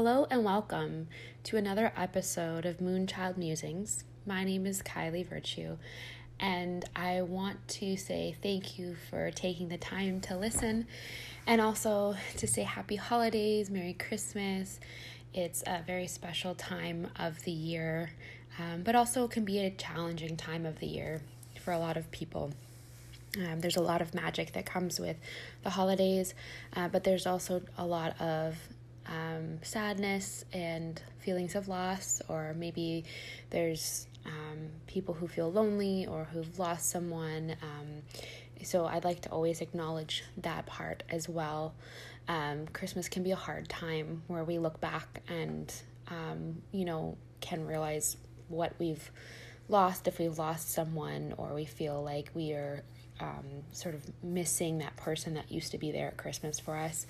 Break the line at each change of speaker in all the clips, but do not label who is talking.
Hello and welcome to another episode of Moonchild Musings. My name is Kylie Virtue, and I want to say thank you for taking the time to listen and also to say happy holidays, Merry Christmas. It's a very special time of the year, um, but also can be a challenging time of the year for a lot of people. Um, there's a lot of magic that comes with the holidays, uh, but there's also a lot of um, sadness and feelings of loss, or maybe there's um, people who feel lonely or who've lost someone. Um, so I'd like to always acknowledge that part as well. Um, Christmas can be a hard time where we look back and, um, you know, can realize what we've lost if we've lost someone or we feel like we are um, sort of missing that person that used to be there at Christmas for us.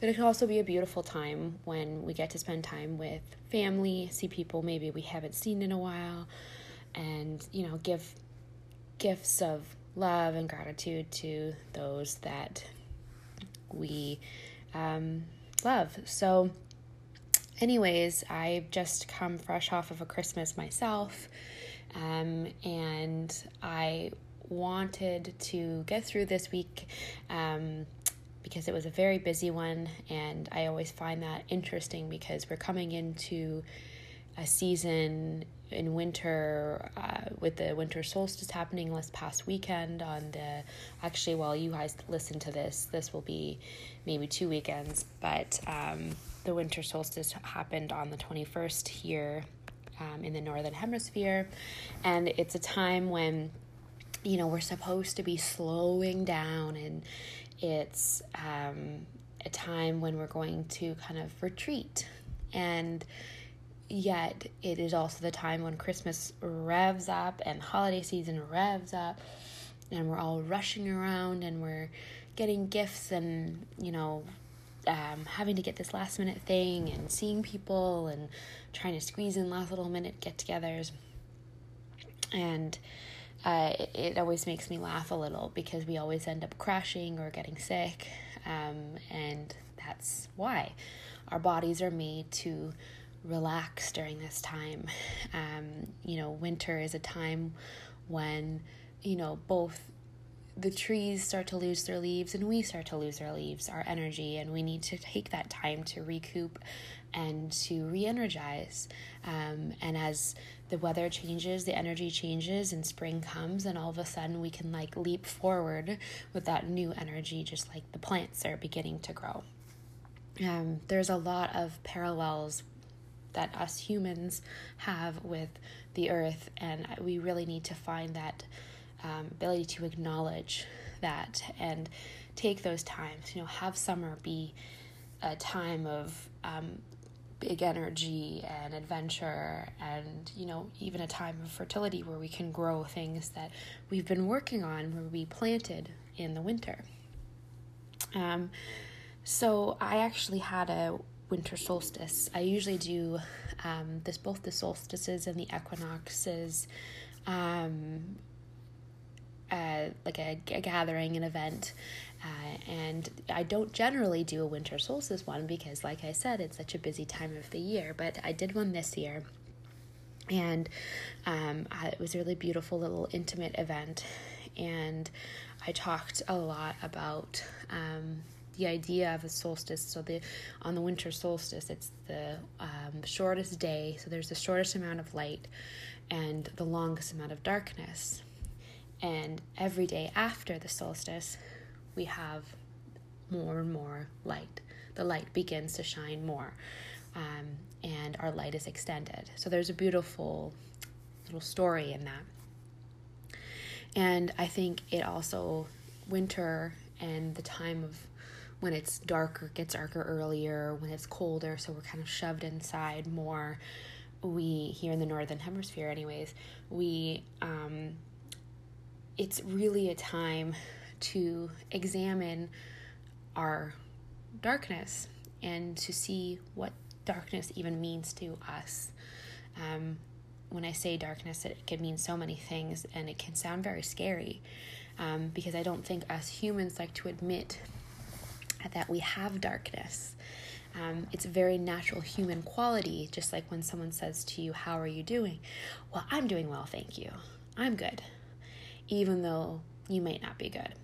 But it can also be a beautiful time when we get to spend time with family, see people maybe we haven't seen in a while, and you know, give gifts of love and gratitude to those that we um, love. So, anyways, I've just come fresh off of a Christmas myself, um, and I wanted to get through this week um, because it was a very busy one, and I always find that interesting because we're coming into a season in winter uh, with the winter solstice happening this past weekend on the actually while you guys listen to this this will be maybe two weekends but um, the winter solstice happened on the 21st here um, in the northern hemisphere. And it's a time when you know, we're supposed to be slowing down and it's um, a time when we're going to kind of retreat. And yet, it is also the time when Christmas revs up and holiday season revs up, and we're all rushing around and we're getting gifts and, you know, um, having to get this last minute thing and seeing people and trying to squeeze in last little minute get togethers. And uh, it, always makes me laugh a little because we always end up crashing or getting sick. Um, and that's why our bodies are made to relax during this time. Um, you know, winter is a time when, you know, both the trees start to lose their leaves and we start to lose our leaves, our energy, and we need to take that time to recoup and to re energize. Um, and as the weather changes, the energy changes, and spring comes, and all of a sudden we can like leap forward with that new energy, just like the plants are beginning to grow. Um, there's a lot of parallels that us humans have with the earth, and we really need to find that um, ability to acknowledge that and take those times. You know, have summer be a time of um, big energy and adventure and you know even a time of fertility where we can grow things that we've been working on where we planted in the winter. Um, so i actually had a winter solstice. I usually do um, this both the solstices and the equinoxes um, uh, like a, a gathering an event uh, and I don't generally do a winter solstice one because, like I said, it's such a busy time of the year. But I did one this year, and um, it was a really beautiful little intimate event. And I talked a lot about um, the idea of a solstice. So the on the winter solstice, it's the um, shortest day. So there's the shortest amount of light and the longest amount of darkness. And every day after the solstice, we have more and more light. The light begins to shine more, um, and our light is extended. So there's a beautiful little story in that. And I think it also, winter and the time of when it's darker, gets darker earlier, when it's colder, so we're kind of shoved inside more. We, here in the Northern Hemisphere, anyways, we, um, it's really a time to examine our darkness and to see what darkness even means to us. Um, when I say darkness, it can mean so many things and it can sound very scary um, because I don't think us humans like to admit that we have darkness. Um, it's a very natural human quality, just like when someone says to you, How are you doing? Well, I'm doing well, thank you. I'm good, even though you might not be good.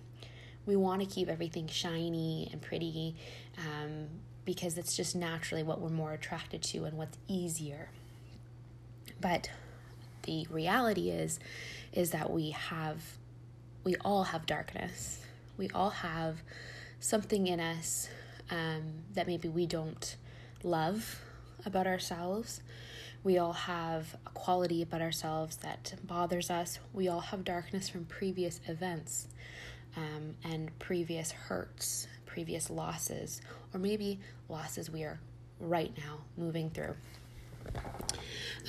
We want to keep everything shiny and pretty um, because it's just naturally what we're more attracted to and what's easier. But the reality is, is that we have, we all have darkness. We all have something in us um, that maybe we don't love about ourselves. We all have a quality about ourselves that bothers us. We all have darkness from previous events um, and previous hurts, previous losses, or maybe losses we are right now moving through.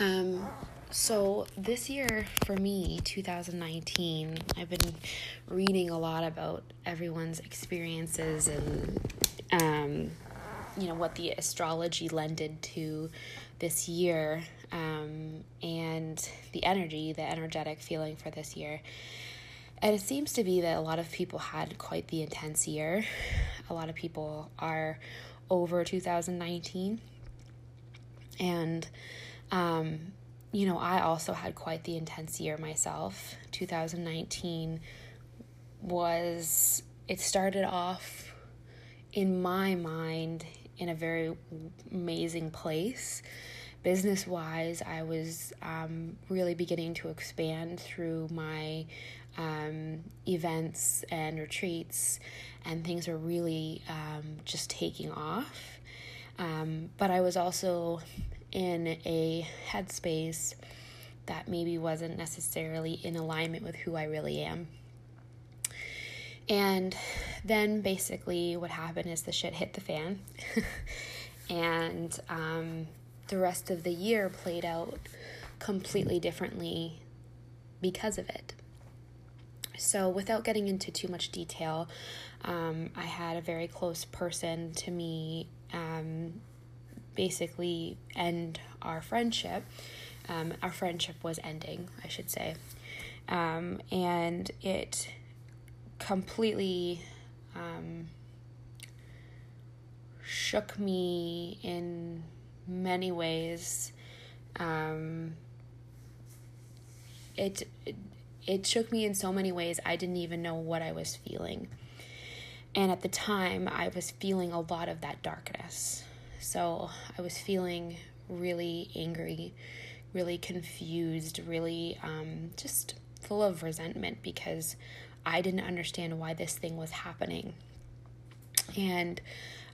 Um, so, this year for me, 2019, I've been reading a lot about everyone's experiences and, um, you know, what the astrology lended to this year um, and the energy, the energetic feeling for this year. And it seems to be that a lot of people had quite the intense year. A lot of people are over 2019. And, um, you know, I also had quite the intense year myself. 2019 was, it started off in my mind in a very amazing place. Business wise, I was um, really beginning to expand through my um, events and retreats, and things were really um, just taking off. Um, but I was also in a headspace that maybe wasn't necessarily in alignment with who I really am. And then basically, what happened is the shit hit the fan, and um, the rest of the year played out completely differently because of it. So, without getting into too much detail, um, I had a very close person to me um, basically end our friendship. Um, our friendship was ending, I should say. Um, and it completely um, shook me in many ways. Um, it, it it shook me in so many ways I didn't even know what I was feeling. And at the time, I was feeling a lot of that darkness. So I was feeling really angry, really confused, really um, just full of resentment because I didn't understand why this thing was happening. And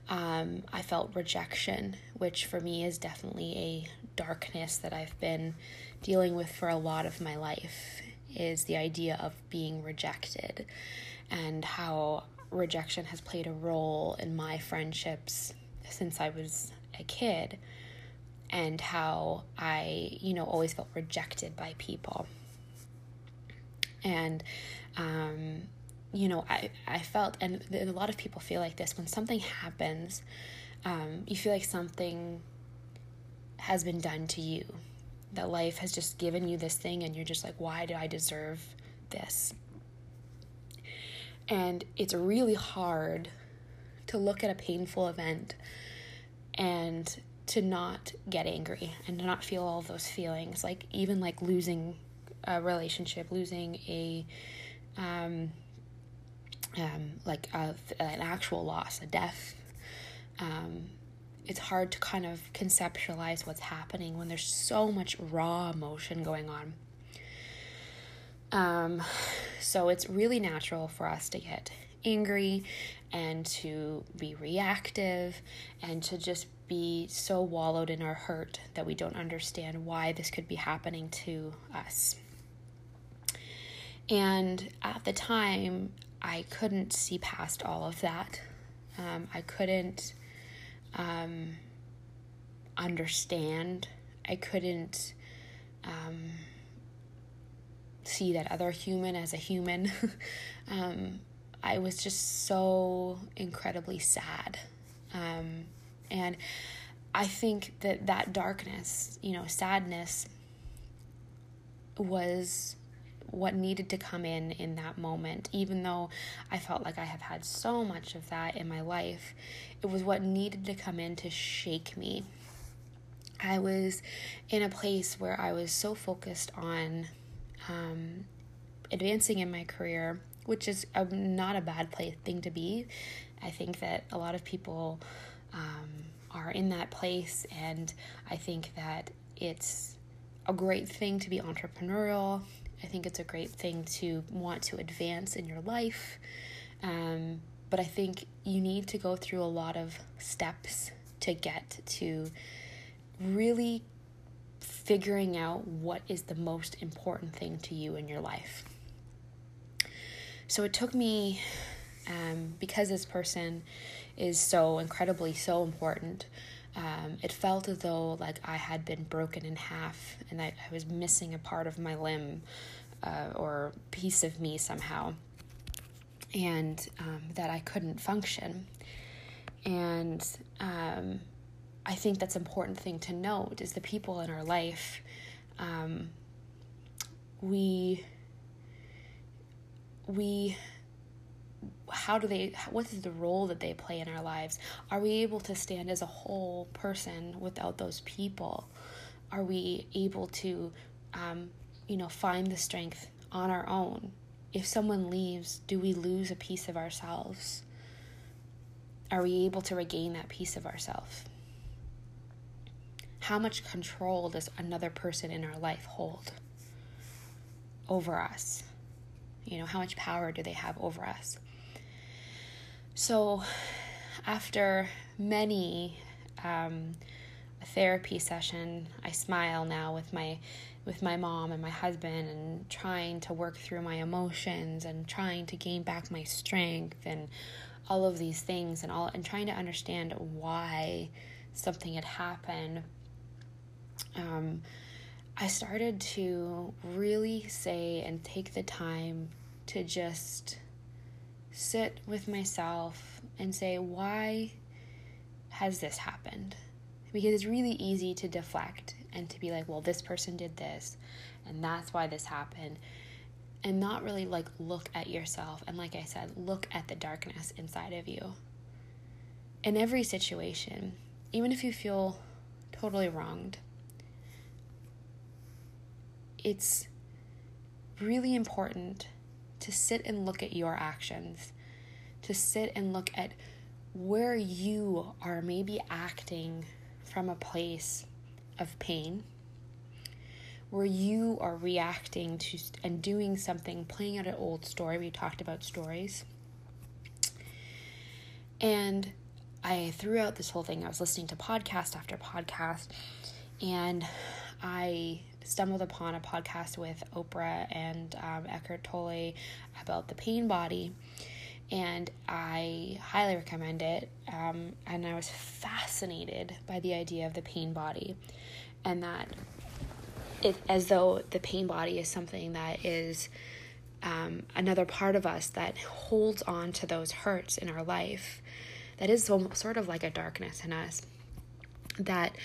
um, I felt rejection, which for me is definitely a darkness that I've been dealing with for a lot of my life is the idea of being rejected and how rejection has played a role in my friendships since I was a kid and how I, you know, always felt rejected by people. And, um, you know, I, I felt, and a lot of people feel like this when something happens, um, you feel like something has been done to you, that life has just given you this thing, and you're just like, why do I deserve this? And it's really hard to look at a painful event and to not get angry and to not feel all those feelings like even like losing a relationship losing a um, um like a, an actual loss a death um it's hard to kind of conceptualize what's happening when there's so much raw emotion going on um so it's really natural for us to get angry and to be reactive and to just be so wallowed in our hurt that we don't understand why this could be happening to us. And at the time, I couldn't see past all of that. Um, I couldn't um, understand. I couldn't um, see that other human as a human. um, I was just so incredibly sad. Um, and I think that that darkness, you know, sadness was what needed to come in in that moment, even though I felt like I have had so much of that in my life. It was what needed to come in to shake me. I was in a place where I was so focused on um, advancing in my career, which is a, not a bad place thing to be. I think that a lot of people um, are in that place, and I think that it's a great thing to be entrepreneurial. I think it's a great thing to want to advance in your life. Um, but I think you need to go through a lot of steps to get to really figuring out what is the most important thing to you in your life. So it took me, um, because this person is so incredibly so important, um, it felt as though like I had been broken in half and I was missing a part of my limb uh, or piece of me somehow, and um, that I couldn't function. And um, I think that's an important thing to note is the people in our life. Um, we we how do they what is the role that they play in our lives are we able to stand as a whole person without those people are we able to um, you know find the strength on our own if someone leaves do we lose a piece of ourselves are we able to regain that piece of ourselves how much control does another person in our life hold over us? You know, how much power do they have over us? So, after many um, therapy session, I smile now with my with my mom and my husband and trying to work through my emotions and trying to gain back my strength and all of these things and all and trying to understand why something had happened um, I started to really say and take the time to just sit with myself and say, why has this happened? Because it's really easy to deflect and to be like, well, this person did this, and that's why this happened. And not really like look at yourself. And like I said, look at the darkness inside of you. In every situation, even if you feel totally wronged, it's really important to sit and look at your actions, to sit and look at where you are maybe acting from a place of pain, where you are reacting to and doing something, playing out an old story. We talked about stories. And I, threw out this whole thing, I was listening to podcast after podcast, and I stumbled upon a podcast with Oprah and um, Eckhart Tolle about the pain body, and I highly recommend it. Um, and I was fascinated by the idea of the pain body, and that it as though the pain body is something that is um, another part of us that holds on to those hurts in our life. That is sort of like a darkness in us that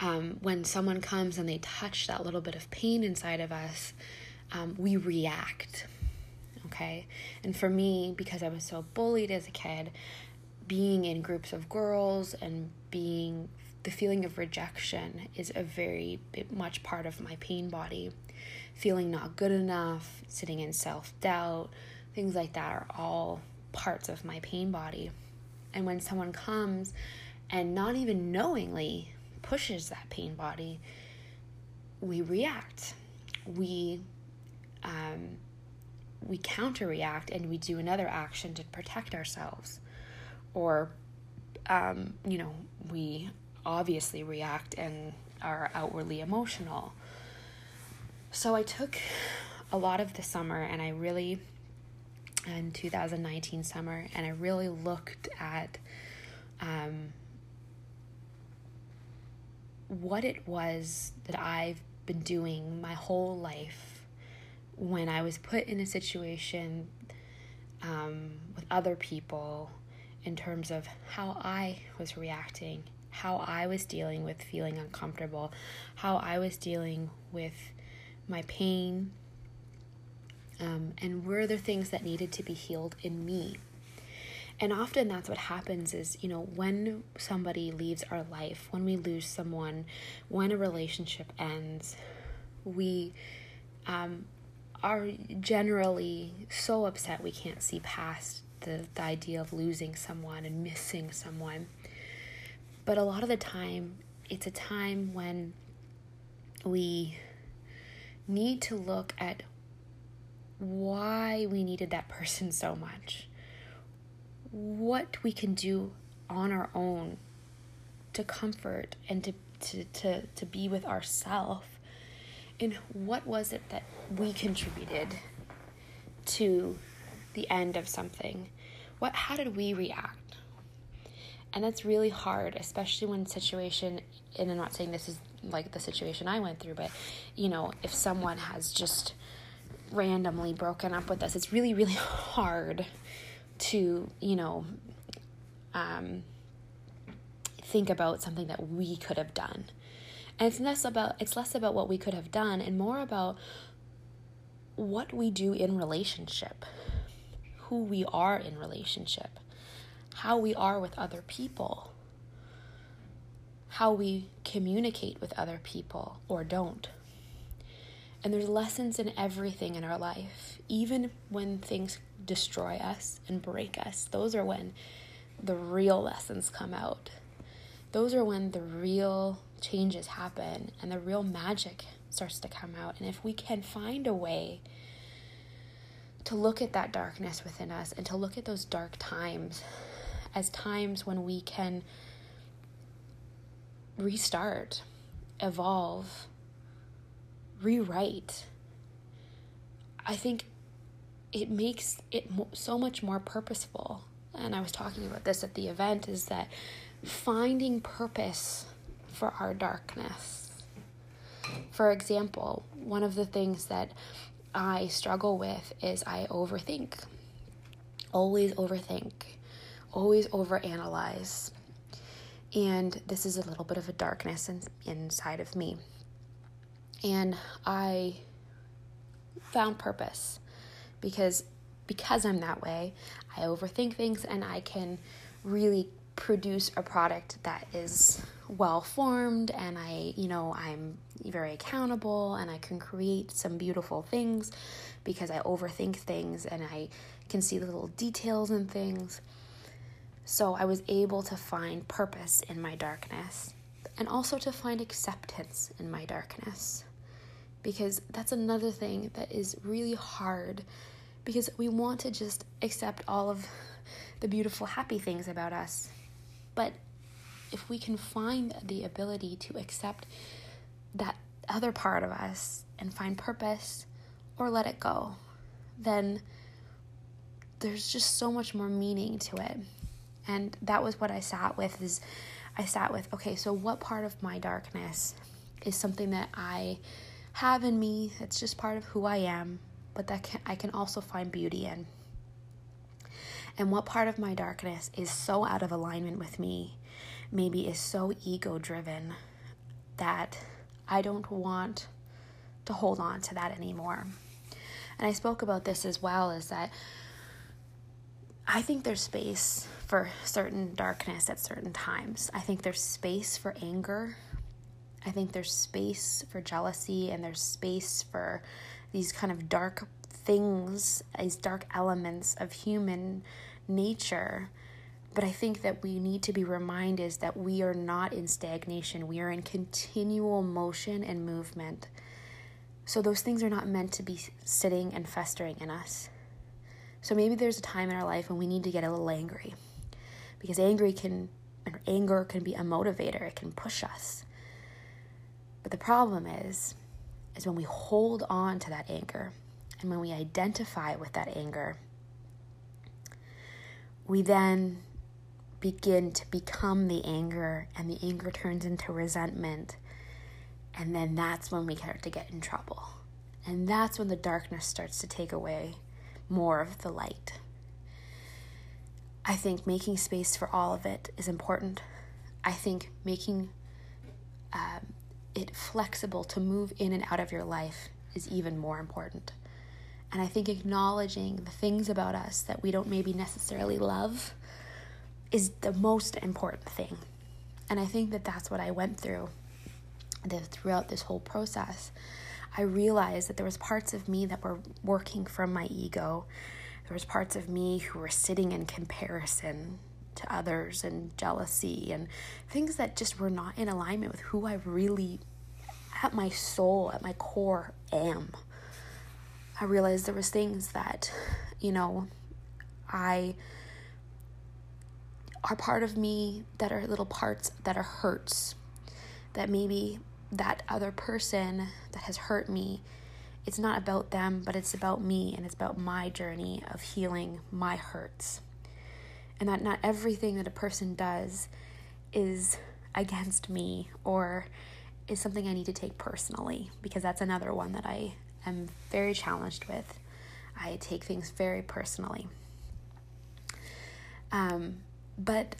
um, when someone comes and they touch that little bit of pain inside of us, um, we react. Okay. And for me, because I was so bullied as a kid, being in groups of girls and being the feeling of rejection is a very much part of my pain body. Feeling not good enough, sitting in self doubt, things like that are all parts of my pain body. And when someone comes and not even knowingly pushes that pain body, we react. We um, we counter react and we do another action to protect ourselves, or um, you know we obviously react and are outwardly emotional. So I took a lot of the summer and I really in 2019 summer and I really looked at um, what it was that I've been doing my whole life when I was put in a situation um, with other people in terms of how I was reacting, how I was dealing with feeling uncomfortable, how I was dealing with my pain, Um, and were there things that needed to be healed in me? And often that's what happens is, you know, when somebody leaves our life, when we lose someone, when a relationship ends, we um, are generally so upset we can't see past the, the idea of losing someone and missing someone. But a lot of the time, it's a time when we need to look at why we needed that person so much. What we can do on our own to comfort and to to to, to be with ourself. And what was it that we contributed to the end of something? What how did we react and that's really hard especially when situation and i'm not saying this is like the situation i went through but you know if someone has just randomly broken up with us it's really really hard to, you know, um, think about something that we could have done. And it's less about it's less about what we could have done and more about what we do in relationship, who we are in relationship, how we are with other people, how we communicate with other people or don't. And there's lessons in everything in our life, even when things destroy us and break us. Those are when the real lessons come out. Those are when the real changes happen and the real magic starts to come out. And if we can find a way to look at that darkness within us and to look at those dark times as times when we can restart, evolve, rewrite, I think it makes it so much more purposeful. And I was talking about this at the event is that finding purpose for our darkness. For example, one of the things that I struggle with is I overthink. Always overthink. Always overanalyze. And this is a little bit of a darkness in, inside of me. And I found purpose because because I'm that way, I overthink things and I can really produce a product that is well formed and I, you know, I'm very accountable and I can create some beautiful things because I overthink things and I can see the little details and things. So I was able to find purpose in my darkness and also to find acceptance in my darkness. Because that's another thing that is really hard because we want to just accept all of the beautiful, happy things about us. But if we can find the ability to accept that other part of us and find purpose or let it go, then there's just so much more meaning to it. And that was what I sat with is I sat with, okay, so what part of my darkness is something that I have in me that's just part of who I am but that can, I can also find beauty in. And what part of my darkness is so out of alignment with me, maybe is so ego driven that I don't want to hold on to that anymore. And I spoke about this as well is that I think there's space for certain darkness at certain times. I think there's space for anger. I think there's space for jealousy and there's space for these kind of dark things, these dark elements of human nature. But I think that we need to be reminded that we are not in stagnation, we are in continual motion and movement. So those things are not meant to be sitting and festering in us. So maybe there's a time in our life when we need to get a little angry. Because angry can anger can be a motivator, it can push us. But the problem is is when we hold on to that anger and when we identify with that anger, we then begin to become the anger, and the anger turns into resentment. And then that's when we start to get in trouble. And that's when the darkness starts to take away more of the light. I think making space for all of it is important. I think making um, it flexible to move in and out of your life is even more important. And I think acknowledging the things about us that we don't maybe necessarily love is the most important thing. And I think that that's what I went through the, throughout this whole process. I realized that there was parts of me that were working from my ego. There was parts of me who were sitting in comparison to others and jealousy and things that just were not in alignment with who I really at my soul, at my core am. I realized there was things that, you know, I are part of me that are little parts that are hurts. That maybe that other person that has hurt me, it's not about them, but it's about me and it's about my journey of healing my hurts. And that not everything that a person does is against me or is something I need to take personally because that's another one that I am very challenged with. I take things very personally. Um, but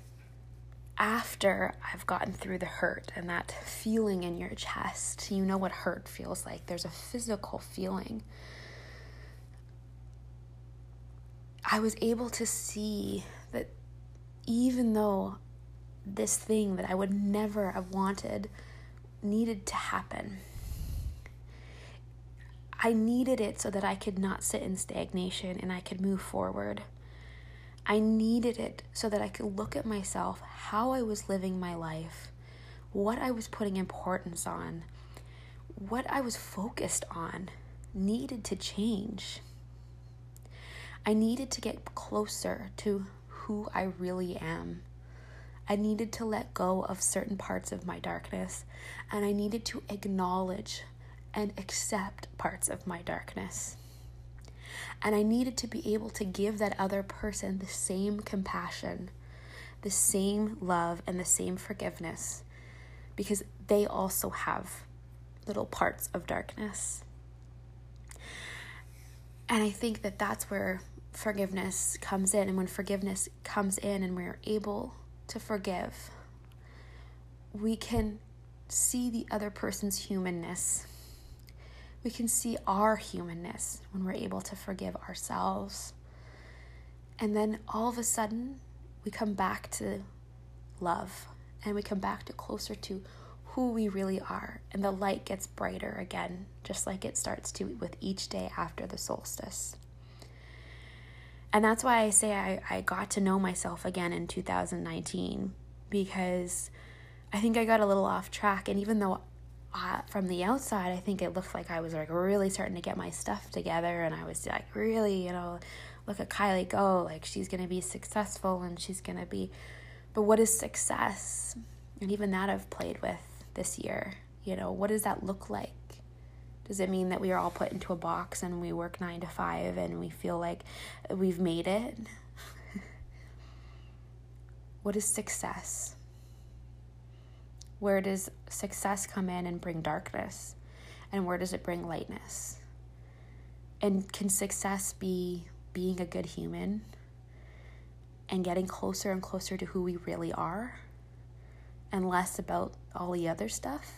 after I've gotten through the hurt and that feeling in your chest, you know what hurt feels like. There's a physical feeling. I was able to see that even though this thing that I would never have wanted needed to happen, I needed it so that I could not sit in stagnation and I could move forward. I needed it so that I could look at myself, how I was living my life, what I was putting importance on, what I was focused on needed to change. I needed to get closer to who I really am. I needed to let go of certain parts of my darkness, and I needed to acknowledge and accept parts of my darkness. And I needed to be able to give that other person the same compassion, the same love, and the same forgiveness because they also have little parts of darkness. And I think that that's where forgiveness comes in. And when forgiveness comes in and we're able to forgive, we can see the other person's humanness we can see our humanness when we're able to forgive ourselves. And then all of a sudden, we come back to love and we come back to closer to who we really are. And the light gets brighter again, just like it starts to with each day after the solstice. And that's why I say I, I got to know myself again in 2019 because I think I got a little off track. And even though uh, from the outside, I think it looked like I was like really starting to get my stuff together, and I was like really, you know, look at Kylie go, like she's gonna be successful and she's gonna be. But what is success? And even that I've played with this year. You know, what does that look like? Does it mean that we are all put into a box and we work nine to five and we feel like we've made it? what is success? Where does success come in and bring darkness? And where does it bring lightness? And can success be being a good human and getting closer and closer to who we really are and less about all the other stuff?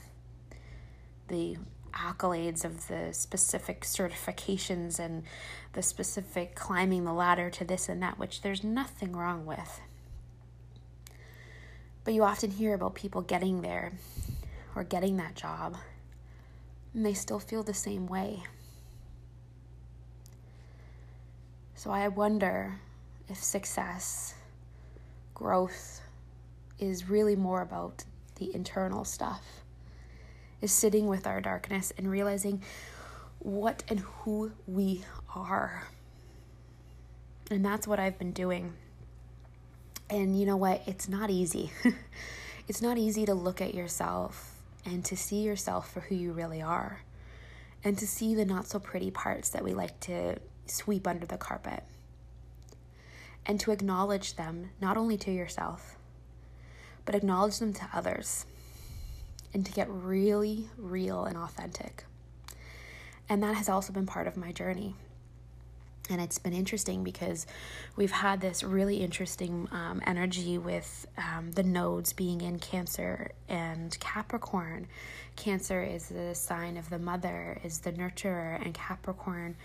The accolades of the specific certifications and the specific climbing the ladder to this and that, which there's nothing wrong with. But you often hear about people getting there or getting that job, and they still feel the same way. So I wonder if success, growth, is really more about the internal stuff, is sitting with our darkness and realizing what and who we are. And that's what I've been doing and you know what? It's not easy. it's not easy to look at yourself and to see yourself for who you really are and to see the not so pretty parts that we like to sweep under the carpet and to acknowledge them not only to yourself but acknowledge them to others and to get really real and authentic. And that has also been part of my journey and it's been interesting because we've had this really interesting um, energy with um, the nodes being in Cancer and Capricorn. Cancer is the sign of the mother, is the nurturer, and Capricorn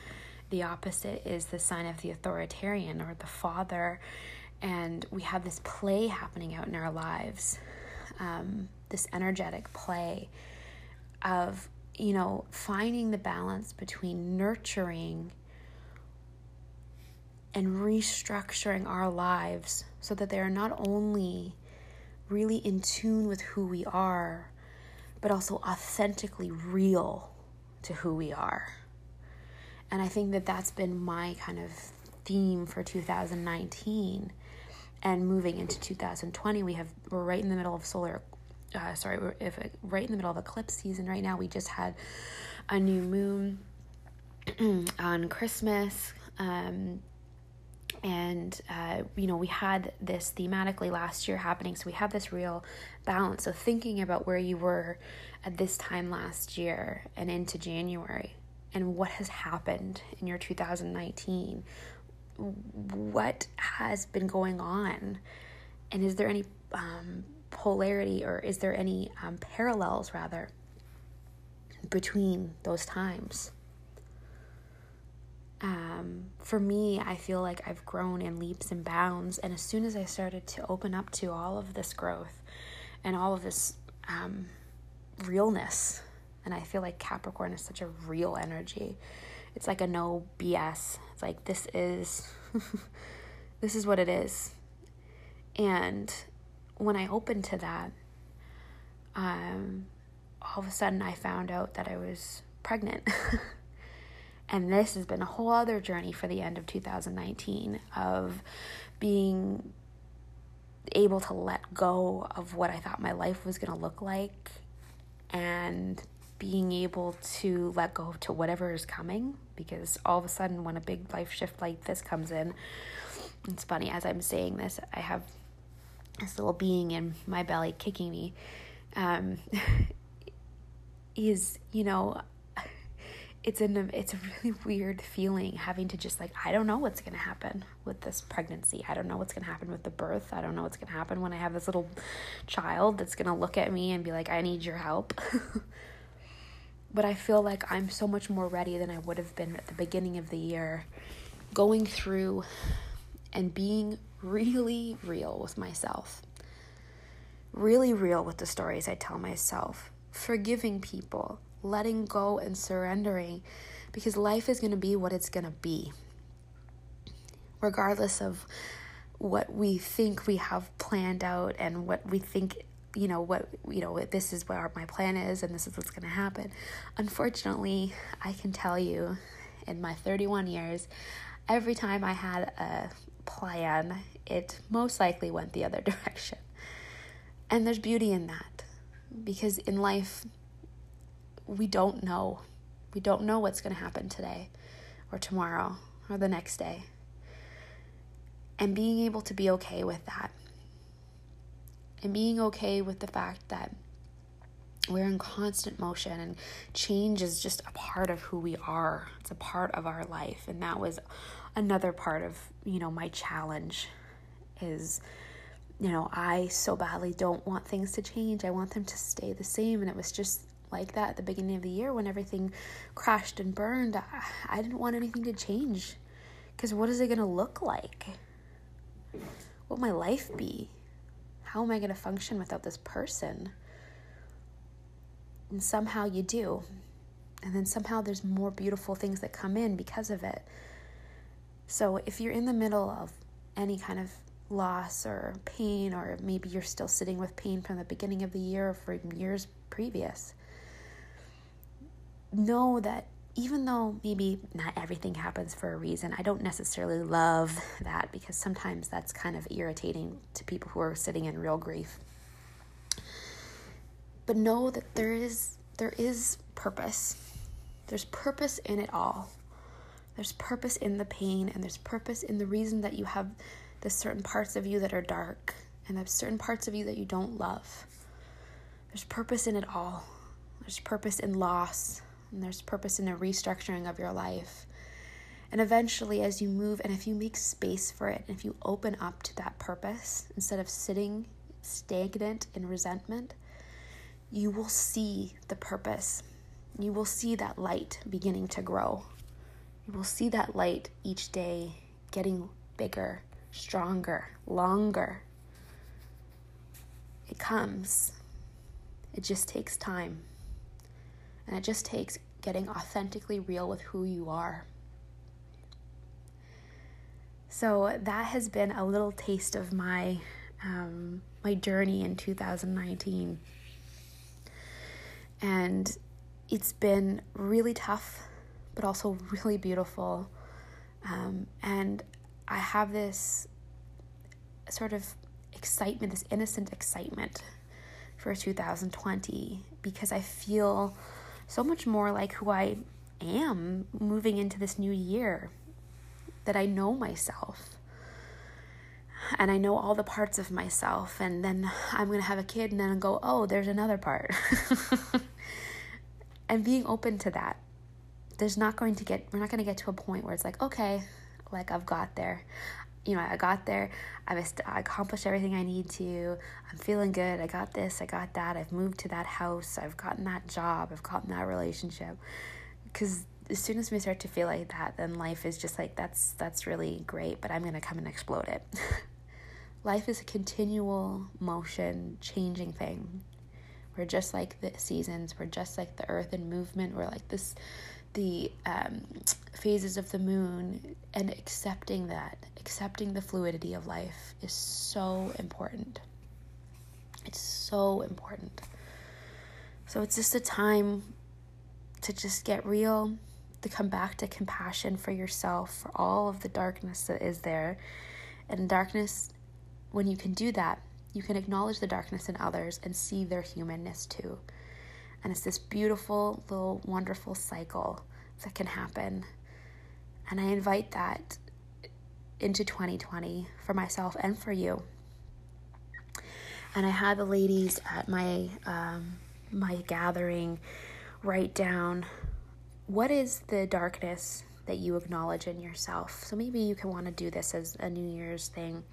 the opposite is the sign of the authoritarian or the father. And we have this play happening out in our lives, um, this energetic play of, you know, finding the balance between nurturing and restructuring our lives so that they are not only really in tune with who we are, but also authentically real to who we are. And I think that that's been my kind of theme for 2019 and moving into 2020 we have we're right in the middle of solar uh, sorry we're if right in the middle of eclipse season right now we just had a new moon on christmas um, and uh, you know we had this thematically last year happening so we have this real balance of thinking about where you were at this time last year and into january and what has happened in your 2019 what has been going on? And is there any um, polarity or is there any um, parallels rather between those times um, for me, I feel like I've grown in leaps and bounds. And as soon as I started to open up to all of this growth and all of this um, realness, and I feel like Capricorn is such a real energy. It's like a no BS. It's like this is this is what it is. And when I opened to that, um, all of a sudden I found out that I was pregnant. And this has been a whole other journey for the end of 2019 of being able to let go of what I thought my life was going to look like and being able to let go to whatever is coming because all of a sudden when a big life shift like this comes in it's funny as i'm saying this i have this little being in my belly kicking me um, is you know it's an it's a really weird feeling having to just like I don't know what's going to happen with this pregnancy. I don't know what's going to happen with the birth. I don't know what's going to happen when I have this little child that's going to look at me and be like I need your help. but I feel like I'm so much more ready than I would have been at the beginning of the year going through and being really real with myself. Really real with the stories I tell myself. Forgiving people, letting go and surrendering because life is going to be what it's going to be. Regardless of what we think we have planned out and what we think you know what you know this is what my plan is and this is what's going to happen unfortunately i can tell you in my 31 years every time i had a plan it most likely went the other direction and there's beauty in that because in life we don't know. We don't know what's going to happen today or tomorrow or the next day. And being able to be okay with that. And being okay with the fact that we're in constant motion and change is just a part of who we are. It's a part of our life. And that was another part of, you know, my challenge is you know, I so badly don't want things to change. I want them to stay the same. And it was just like that at the beginning of the year when everything crashed and burned. I, didn't want anything to change because what is it going to look like? What will my life be? How am I going to function without this person? And somehow you do. And then somehow there's more beautiful things that come in because of it. So if you're in the middle of any kind of loss or pain, or maybe you're still sitting with pain from the beginning of the year or from years previous, know that even though maybe not everything happens for a reason, I don't necessarily love that because sometimes that's kind of irritating to people who are sitting in real grief. But know that there is there is purpose. There's purpose in it all. There's purpose in the pain and there's purpose in the reason that you have the certain parts of you that are dark and there's certain parts of you that you don't love. There's purpose in it all. There's purpose in loss and there's purpose in the restructuring of your life. And eventually, as you move, and if you make space for it, and if you open up to that purpose instead of sitting stagnant in resentment, you will see the purpose. You will see that light beginning to grow. You will see that light each day getting bigger, stronger, longer. It comes. It just takes time. And it just takes getting authentically real with who you are. So that has been a little taste of my um, my journey in 2019, and it's been really tough, but also really beautiful. Um, and I have this sort of excitement, this innocent excitement for 2020 because I feel so much more like who I am moving into this new year that I know myself and I know all the parts of myself, and then I'm gonna have a kid, and then go, oh, there's another part. and being open to that. There's not going to get, we're not gonna get to a point where it's like, okay, like I've got there. You know, I got there, I've accomplished everything I need to, I'm feeling good, I got this, I got that, I've moved to that house, I've gotten that job, I've gotten that relationship. Because as soon as we start to feel like that, then life is just like that's that's really great, but I'm gonna come and explode it. life is a continual motion, changing thing. We're just like the seasons. We're just like the earth in movement. We're like this, the um, phases of the moon, and accepting that, accepting the fluidity of life is so important. It's so important. So it's just a time to just get real, to come back to compassion for yourself, for all of the darkness that is there. And darkness, when you can do that, you can acknowledge the darkness in others and see their humanness too. And it's this beautiful, little, wonderful cycle that can happen. And I invite that into 2020 for myself and for you. And I had the ladies at my um, my gathering write down what is the darkness that you acknowledge in yourself? So maybe you can want to do this as a New Year's thing.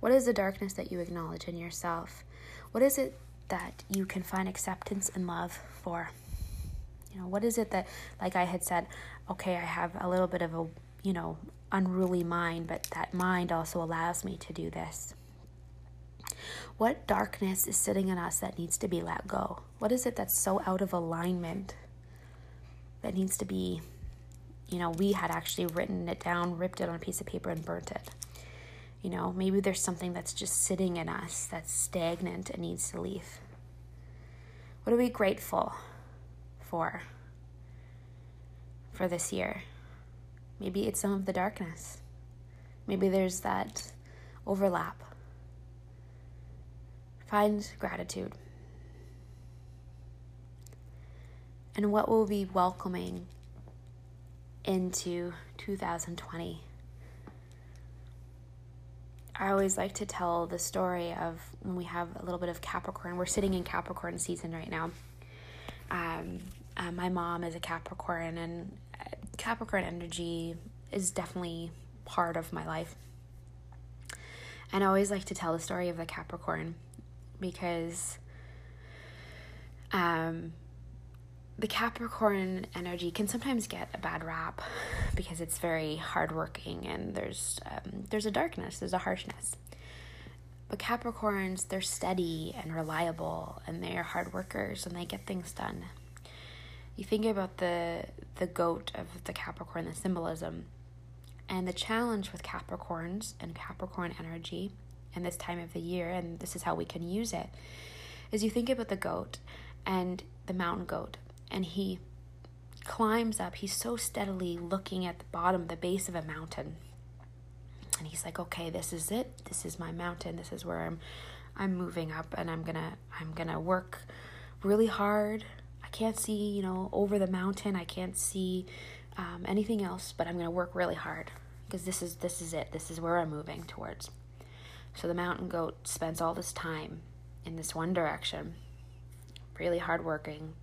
What is the darkness that you acknowledge in yourself? What is it that you can find acceptance and love for? You know, what is it that, like I had said, okay, I have a little bit of a, you know, unruly mind, but that mind also allows me to do this. What darkness is sitting in us that needs to be let go? What is it that's so out of alignment that needs to be, you know, we had actually written it down, ripped it on a piece of paper, and burnt it. You know, maybe there's something that's just sitting in us that's stagnant and needs to leave. What are we grateful for for this year? Maybe it's some of the darkness. Maybe there's that overlap. Find gratitude. and what will be welcoming into 2020. I always like to tell the story of when we have a little bit of Capricorn. We're sitting in Capricorn season right now. Um, uh, my mom is a Capricorn, and uh, Capricorn energy is definitely part of my life. And I always like to tell the story of the Capricorn because um, the Capricorn energy can sometimes get a bad rap because it's very hardworking and there's um, there's a darkness, there's a harshness. But Capricorns, they're steady and reliable, and they're hard workers, and they get things done. You think about the the goat of the Capricorn, the symbolism, and the challenge with Capricorns and Capricorn energy, and this time of the year, and this is how we can use it. Is you think about the goat and the mountain goat and he climbs up. He's so steadily looking at the bottom, the base of a mountain. And he's like, "Okay, this is it. This is my mountain. This is where I'm I'm moving up and I'm going to I'm going to work really hard. I can't see, you know, over the mountain. I can't see um, anything else, but I'm going to work really hard because this is this is it. This is where I'm moving towards." So the mountain goat spends all this time in this one direction, really hard working,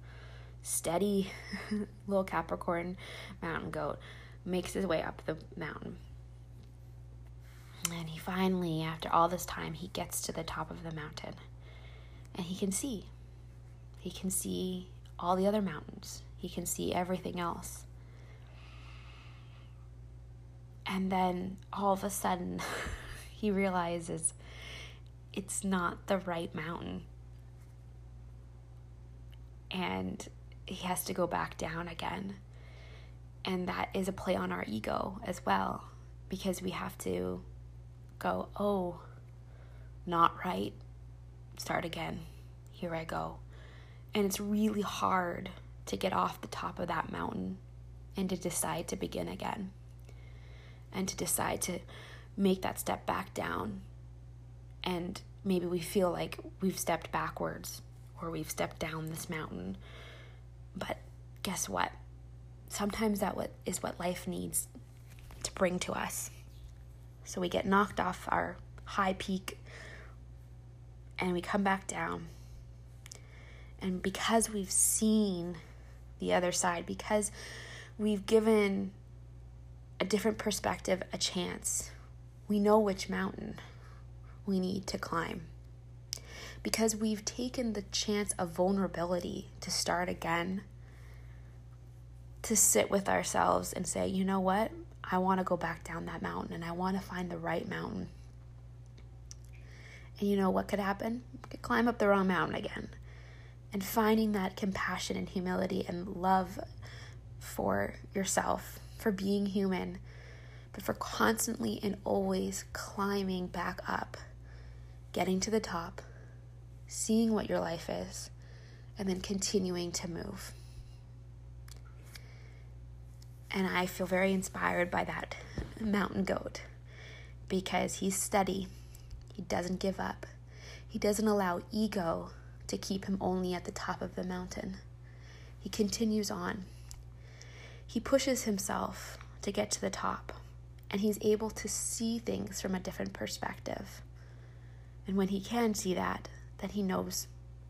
steady little Capricorn mountain goat makes his way up the mountain. And he finally, after all this time, he gets to the top of the mountain and he can see. He can see all the other mountains, he can see everything else. And then all of a sudden, he realizes it's not the right mountain. And he has to go back down again. And that is a play on our ego as well, because we have to go, oh, not right, start again, here I go. And it's really hard to get off the top of that mountain and to decide to begin again and to decide to make that step back down. And maybe we feel like we've stepped backwards or we've stepped down this mountain. But guess what? Sometimes that is what life needs to bring to us. So we get knocked off our high peak and we come back down. And because we've seen the other side, because we've given a different perspective a chance. We know which mountain we need to climb. Because we've taken the chance of vulnerability to start again, to sit with ourselves and say, you know what? I want to go back down that mountain and I want to find the right mountain. And you know what could happen? You could climb up the wrong mountain again. And finding that compassion and humility and love for yourself for being human, but for constantly and always climbing back up, getting to the top, seeing what your life is, and then continuing to move. And I feel very inspired by that mountain goat because he's steady, he doesn't give up, he doesn't allow ego to keep him only at the top of the mountain. He continues on he pushes himself to get to the top and he's able to see things from a different perspective. And when he can see that, then he knows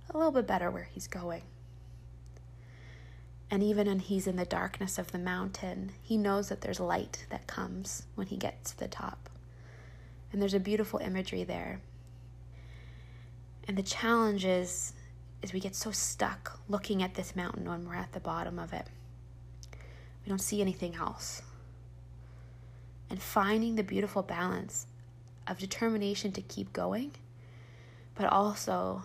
a little bit better where he's going. And even when he's in the darkness of the mountain, he knows that there's light that comes when he gets to the top. And there's a beautiful imagery there. And the challenge is, is we get so stuck looking at this mountain when we're at the bottom of it. We don't see anything else. And finding the beautiful balance of determination to keep going, but also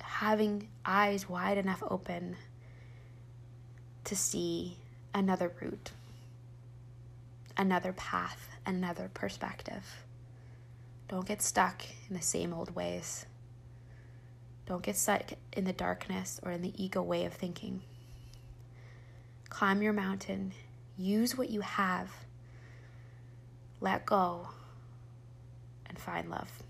having eyes wide enough open to see another route, another path, another perspective. Don't get stuck in the same old ways. Don't get stuck in the darkness or in the ego way of thinking climb your mountain, use what you have, let go, and find love.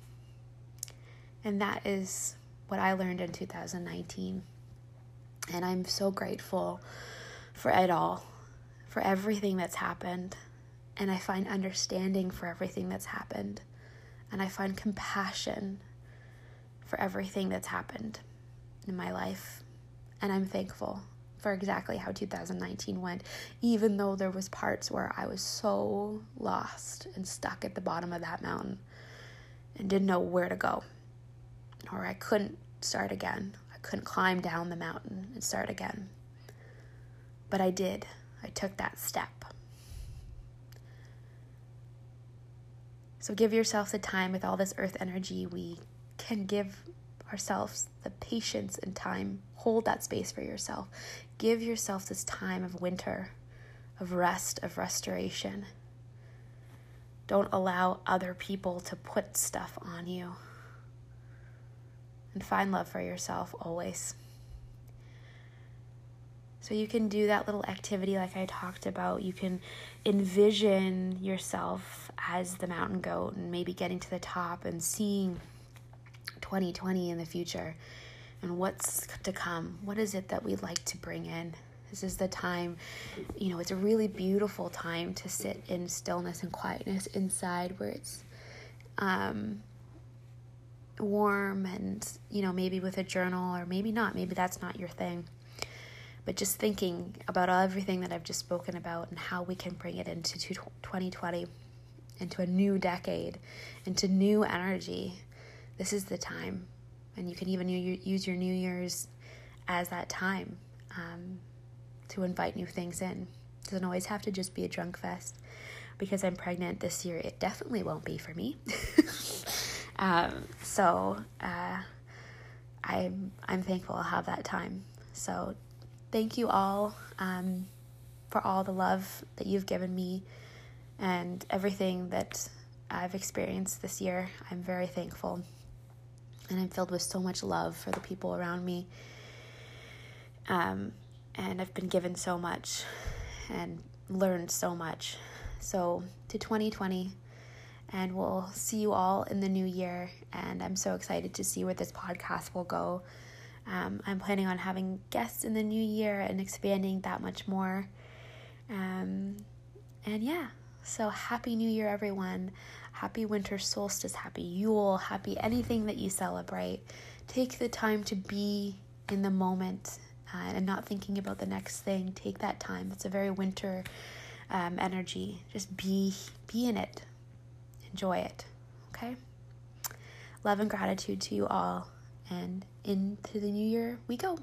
And that is what I learned in 2019. And I'm so grateful for it all, for everything that's happened. And I find understanding for everything that's happened. And I find compassion for everything that's happened in my life. And I'm thankful for exactly how 2019 went even though there was parts where I was so lost and stuck at the bottom of that mountain and didn't know where to go or I couldn't start again. I couldn't climb down the mountain and start again. But I did. I took that step. So give yourself the time with all this earth energy we can give ourselves the patience and time. Hold that space for yourself. Give yourself this time of winter, of rest, of restoration. Don't allow other people to put stuff on you. And find love for yourself always. So you can do that little activity like I talked about. You can envision yourself as the mountain goat and maybe getting to the top and seeing 2020 in the future and what's to come. What is it that we'd like to bring in? This is the time, you know, it's a really beautiful time to sit in stillness and quietness inside where it's um, warm and, you know, maybe with a journal or maybe not. Maybe that's not your thing. But just thinking about everything that I've just spoken about and how we can bring it into 2020, into a new decade, into new energy this is the time. And you can even use your New Year's as that time um, to invite new things in. It doesn't always have to just be a drunk fest, because I'm pregnant this year, it definitely won't be for me. um, so uh, I'm I'm thankful I'll have that time. So thank you all um, for all the love that you've given me and everything that I've experienced this year. I'm very thankful. And I'm filled with so much love for the people around me. Um, and I've been given so much and learned so much. So, to 2020, and we'll see you all in the new year. And I'm so excited to see where this podcast will go. Um, I'm planning on having guests in the new year and expanding that much more. Um, and yeah, so happy new year, everyone. Happy winter solstice, happy Yule, happy anything that you celebrate. Take the time to be in the moment uh, and not thinking about the next thing. Take that time. It's a very winter um, energy. Just be be in it. Enjoy it. Okay. Love and gratitude to you all, and into the new year we go.